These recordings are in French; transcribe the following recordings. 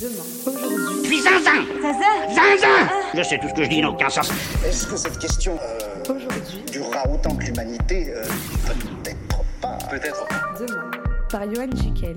Demain. Aujourd'hui. Puis zinzin 13h Zinzin Je sais tout ce que je dis n'a aucun sens. Est-ce que cette question euh, Aujourd'hui. durera autant que l'humanité euh, Peut-être pas? Peut-être. Demain. Par Johan Jikel.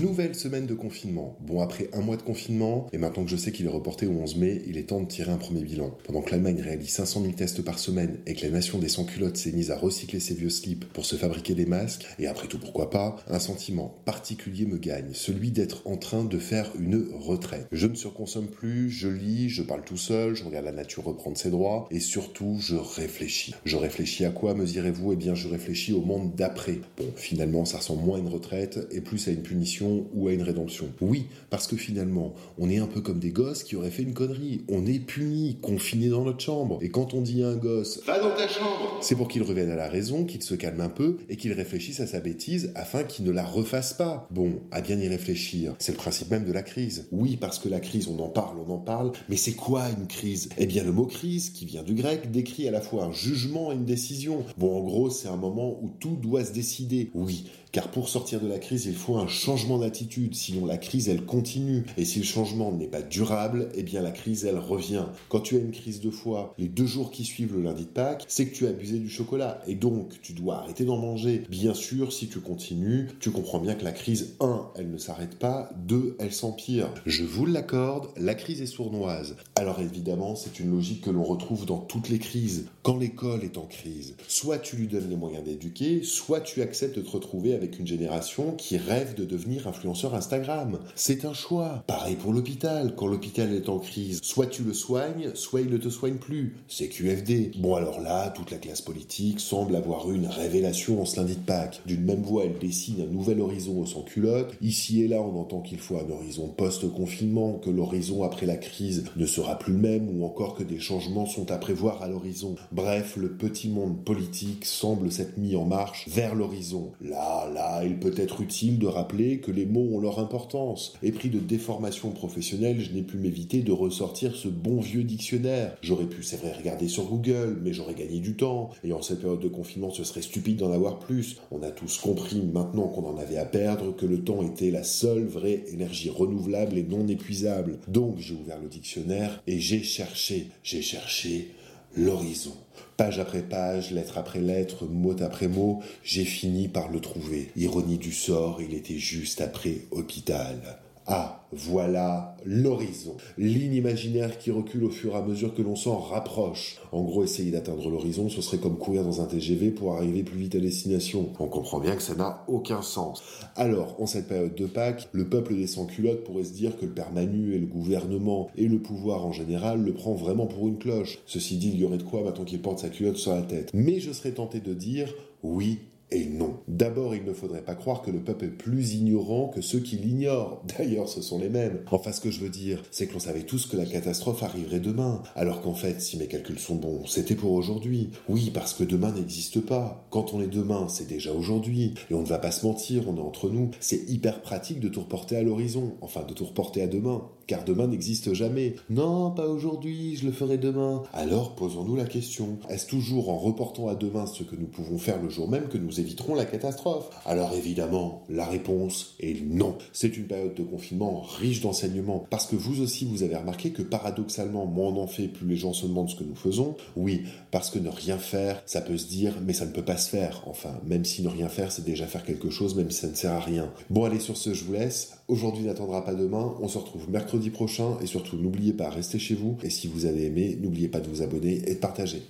Nouvelle semaine de confinement. Bon, après un mois de confinement, et maintenant que je sais qu'il est reporté au 11 mai, il est temps de tirer un premier bilan. Pendant que l'Allemagne réalise 500 000 tests par semaine et que la nation des sans-culottes s'est mise à recycler ses vieux slips pour se fabriquer des masques, et après tout pourquoi pas, un sentiment particulier me gagne, celui d'être en train de faire une retraite. Je ne surconsomme plus, je lis, je parle tout seul, je regarde la nature reprendre ses droits, et surtout, je réfléchis. Je réfléchis à quoi, me direz-vous? Eh bien, je réfléchis au monde d'après. Bon, finalement, ça ressemble moins à une retraite et plus à une punition ou à une rédemption. Oui, parce que finalement, on est un peu comme des gosses qui auraient fait une connerie. On est puni, confiné dans notre chambre. Et quand on dit à un gosse Va dans ta chambre C'est pour qu'il revienne à la raison, qu'il se calme un peu et qu'il réfléchisse à sa bêtise afin qu'il ne la refasse pas. Bon, à bien y réfléchir. C'est le principe même de la crise. Oui, parce que la crise, on en parle, on en parle, mais c'est quoi une crise? Eh bien, le mot crise, qui vient du grec, décrit à la fois un jugement et une décision. Bon, en gros, c'est un moment où tout doit se décider. Oui, car pour sortir de la crise, il faut un changement d'attitude, sinon la crise, elle continue. Et si le changement n'est pas durable, eh bien la crise, elle revient. Quand tu as une crise de foie, les deux jours qui suivent le lundi de Pâques, c'est que tu as abusé du chocolat. Et donc, tu dois arrêter d'en manger. Bien sûr, si tu continues, tu comprends bien que la crise, 1, elle ne s'arrête pas, 2, elle s'empire. Je vous l'accorde, la crise est sournoise. Alors évidemment, c'est une logique que l'on retrouve dans toutes les crises. Quand l'école est en crise, soit tu lui donnes les moyens d'éduquer, soit tu acceptes de te retrouver avec une génération qui rêve de devenir influenceur Instagram. C'est un choix. Pareil pour l'hôpital. Quand l'hôpital est en crise, soit tu le soignes, soit il ne te soigne plus. C'est QFD. Bon alors là, toute la classe politique semble avoir une révélation en ce lundi de Pâques. D'une même voix, elle dessine un nouvel horizon au sans culotte. Ici et là, on entend qu'il faut un horizon post-confinement, que l'horizon après la crise ne sera plus le même, ou encore que des changements sont à prévoir à l'horizon. Bref, le petit monde politique semble s'être mis en marche vers l'horizon. Là, il peut être utile de rappeler que les mots ont leur importance. Et pris de déformation professionnelle, je n'ai pu m'éviter de ressortir ce bon vieux dictionnaire. J'aurais pu, c'est vrai, regarder sur Google, mais j'aurais gagné du temps. Et en cette période de confinement, ce serait stupide d'en avoir plus. On a tous compris, maintenant qu'on en avait à perdre, que le temps était la seule vraie énergie renouvelable et non épuisable. Donc j'ai ouvert le dictionnaire et j'ai cherché, j'ai cherché l'horizon. Page après page, lettre après lettre, mot après mot, j'ai fini par le trouver. Ironie du sort, il était juste après hôpital. Ah, voilà l'horizon. Ligne imaginaire qui recule au fur et à mesure que l'on s'en rapproche. En gros, essayer d'atteindre l'horizon, ce serait comme courir dans un TGV pour arriver plus vite à destination. On comprend bien que ça n'a aucun sens. Alors, en cette période de Pâques, le peuple des sans-culottes pourrait se dire que le père Manu et le gouvernement et le pouvoir en général le prend vraiment pour une cloche. Ceci dit, il y aurait de quoi maintenant qu'il porte sa culotte sur la tête. Mais je serais tenté de dire oui, et non. D'abord, il ne faudrait pas croire que le peuple est plus ignorant que ceux qui l'ignorent. D'ailleurs, ce sont les mêmes. Enfin, ce que je veux dire, c'est que l'on savait tous que la catastrophe arriverait demain. Alors qu'en fait, si mes calculs sont bons, c'était pour aujourd'hui. Oui, parce que demain n'existe pas. Quand on est demain, c'est déjà aujourd'hui. Et on ne va pas se mentir, on est entre nous. C'est hyper pratique de tout reporter à l'horizon. Enfin, de tout reporter à demain. Car demain n'existe jamais. Non, pas aujourd'hui, je le ferai demain. Alors, posons-nous la question. Est-ce toujours en reportant à demain ce que nous pouvons faire le jour même que nous éviterons la catastrophe? Alors évidemment, la réponse est non. C'est une période de confinement riche d'enseignements, parce que vous aussi vous avez remarqué que paradoxalement, moins on en fait, plus les gens se demandent ce que nous faisons. Oui, parce que ne rien faire, ça peut se dire, mais ça ne peut pas se faire. Enfin, même si ne rien faire, c'est déjà faire quelque chose, même si ça ne sert à rien. Bon, allez, sur ce, je vous laisse. Aujourd'hui n'attendra pas demain. On se retrouve mercredi prochain, et surtout, n'oubliez pas, restez chez vous. Et si vous avez aimé, n'oubliez pas de vous abonner et de partager.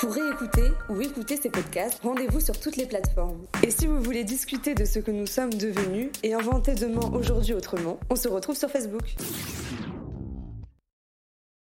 Pour réécouter ou écouter ces podcasts, rendez-vous sur toutes les plateformes. Et si vous voulez discuter de ce que nous sommes devenus et inventer demain aujourd'hui autrement, on se retrouve sur Facebook.